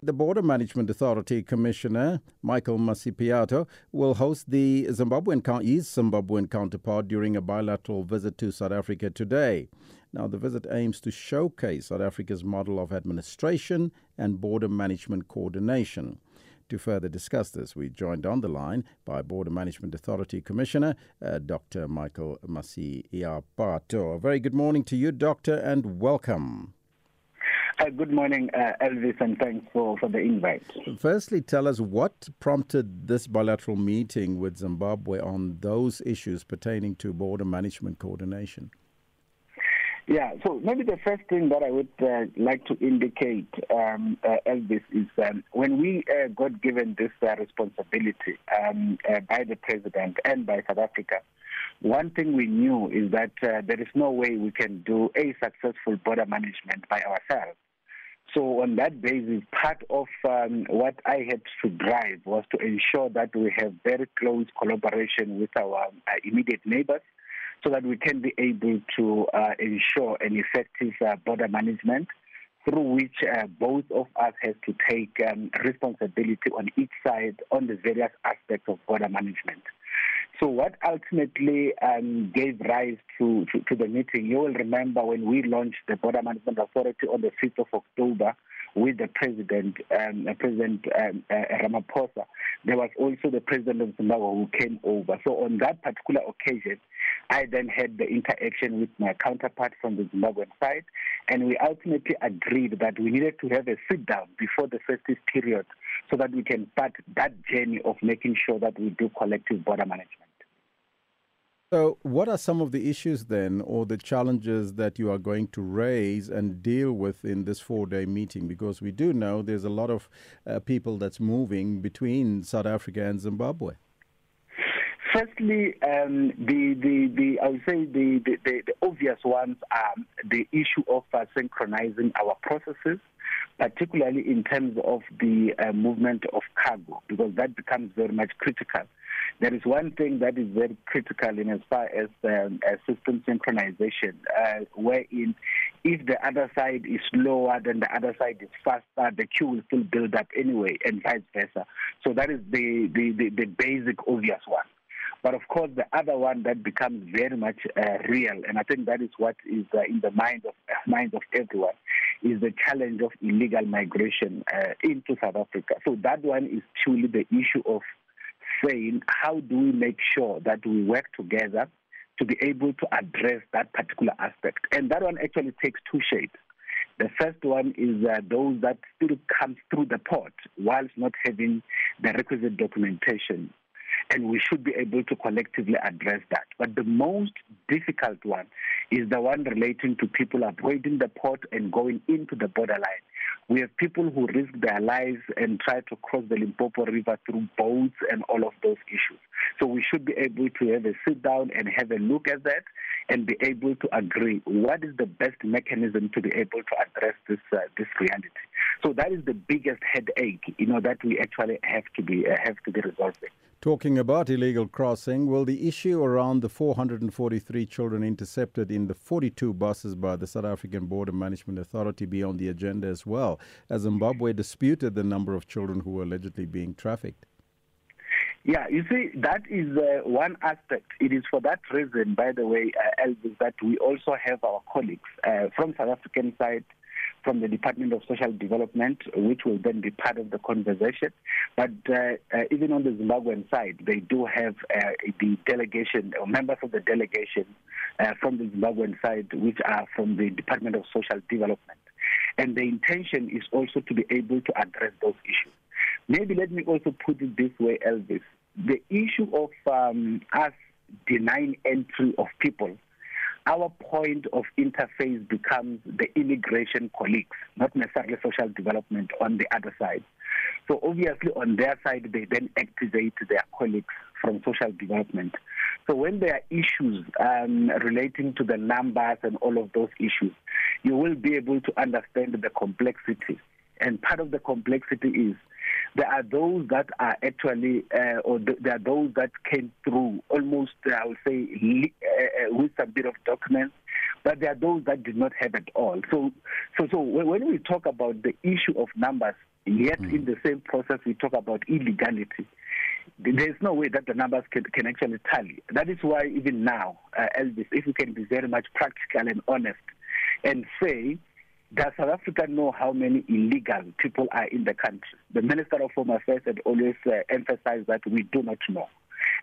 The Border Management Authority Commissioner, Michael Masiapato, will host the Zimbabwean, his Zimbabwean counterpart during a bilateral visit to South Africa today. Now, the visit aims to showcase South Africa's model of administration and border management coordination. To further discuss this, we joined on the line by Border Management Authority Commissioner uh, Dr. Michael Masiapato. A very good morning to you, Doctor, and welcome. Uh, good morning, uh, Elvis, and thanks for, for the invite. Firstly, tell us what prompted this bilateral meeting with Zimbabwe on those issues pertaining to border management coordination. Yeah, so maybe the first thing that I would uh, like to indicate, um, uh, Elvis, is um, when we uh, got given this uh, responsibility um, uh, by the president and by South Africa, one thing we knew is that uh, there is no way we can do a successful border management by ourselves. So, on that basis, part of um, what I had to drive was to ensure that we have very close collaboration with our uh, immediate neighbors so that we can be able to uh, ensure an effective uh, border management through which uh, both of us have to take um, responsibility on each side on the various aspects of border management. So what ultimately um, gave rise to, to, to, the meeting, you will remember when we launched the Border Management Authority on the 5th of October with the President, um, President um, uh, Ramaphosa, there was also the President of Zimbabwe who came over. So on that particular occasion, I then had the interaction with my counterpart from the Zimbabwean side, and we ultimately agreed that we needed to have a sit down before the festive period so that we can start that journey of making sure that we do collective border management. So, what are some of the issues then, or the challenges that you are going to raise and deal with in this four day meeting? Because we do know there's a lot of uh, people that's moving between South Africa and Zimbabwe. Firstly, um, the, the, the, I would say the, the, the, the obvious ones are the issue of uh, synchronizing our processes particularly in terms of the uh, movement of cargo, because that becomes very much critical. There is one thing that is very critical in as far as um, uh, system synchronization, uh, wherein if the other side is slower than the other side is faster, the queue will still build up anyway, and vice versa. So that is the, the, the, the basic obvious one. But of course, the other one that becomes very much uh, real, and I think that is what is uh, in the mind of uh, minds of everyone, is the challenge of illegal migration uh, into South Africa. So that one is truly the issue of saying how do we make sure that we work together to be able to address that particular aspect. And that one actually takes two shapes. The first one is uh, those that still come through the port whilst not having the requisite documentation and we should be able to collectively address that. But the most difficult one is the one relating to people avoiding the port and going into the borderline. We have people who risk their lives and try to cross the Limpopo River through boats and all of those issues. So we should be able to have a sit down and have a look at that and be able to agree what is the best mechanism to be able to address this uh, this reality. So that is the biggest headache, you know, that we actually have to be uh, have to be resolving. Talking about illegal crossing, will the issue around the 443 children intercepted in the 42 buses by the South African Border Management Authority be on the agenda as well, as Zimbabwe disputed the number of children who were allegedly being trafficked? Yeah, you see, that is uh, one aspect. It is for that reason, by the way, uh, Elvis, that we also have our colleagues uh, from South African side from the Department of Social Development, which will then be part of the conversation. But uh, uh, even on the Zimbabwean side, they do have uh, the delegation, or members of the delegation uh, from the Zimbabwean side, which are from the Department of Social Development. And the intention is also to be able to address those issues. Maybe let me also put it this way, Elvis. The issue of um, us denying entry of people our point of interface becomes the immigration colleagues, not necessarily social development on the other side. So obviously on their side, they then activate their colleagues from social development. So when there are issues um, relating to the numbers and all of those issues, you will be able to understand the complexity. And part of the complexity is there are those that are actually, uh, or th- there are those that came through almost, uh, I would say, uh, uh, with a bit of documents, but there are those that did not have it all. So, so, so when we talk about the issue of numbers, yet mm. in the same process we talk about illegality. There's no way that the numbers can, can actually tally. That is why even now, uh, Elvis, if we can be very much practical and honest and say does South Africa know how many illegal people are in the country? The Minister of Home Affairs had always uh, emphasized that we do not know.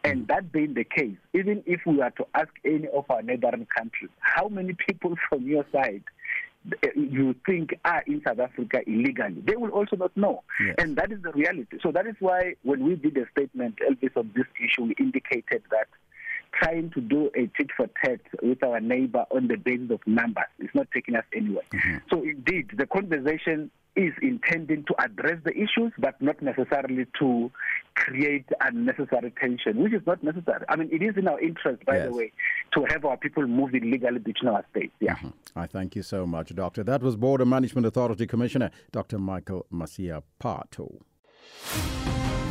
And that being the case, even if we were to ask any of our neighboring countries, how many people from your side uh, you think are in South Africa illegally, they will also not know. Yes. And that is the reality. So that is why when we did a statement, Elvis, on this issue, we indicated that trying to do a tit for tat with our neighbor on the basis of numbers is not taking us anywhere. Mm-hmm. So, indeed, the conversation is intending to address the issues, but not necessarily to create unnecessary tension, which is not necessary. I mean, it is in our interest, by yes. the way, to have our people moving legally between our states. Yeah. Mm-hmm. I thank you so much, Doctor. That was Border Management Authority Commissioner Dr. Michael Masia Pato.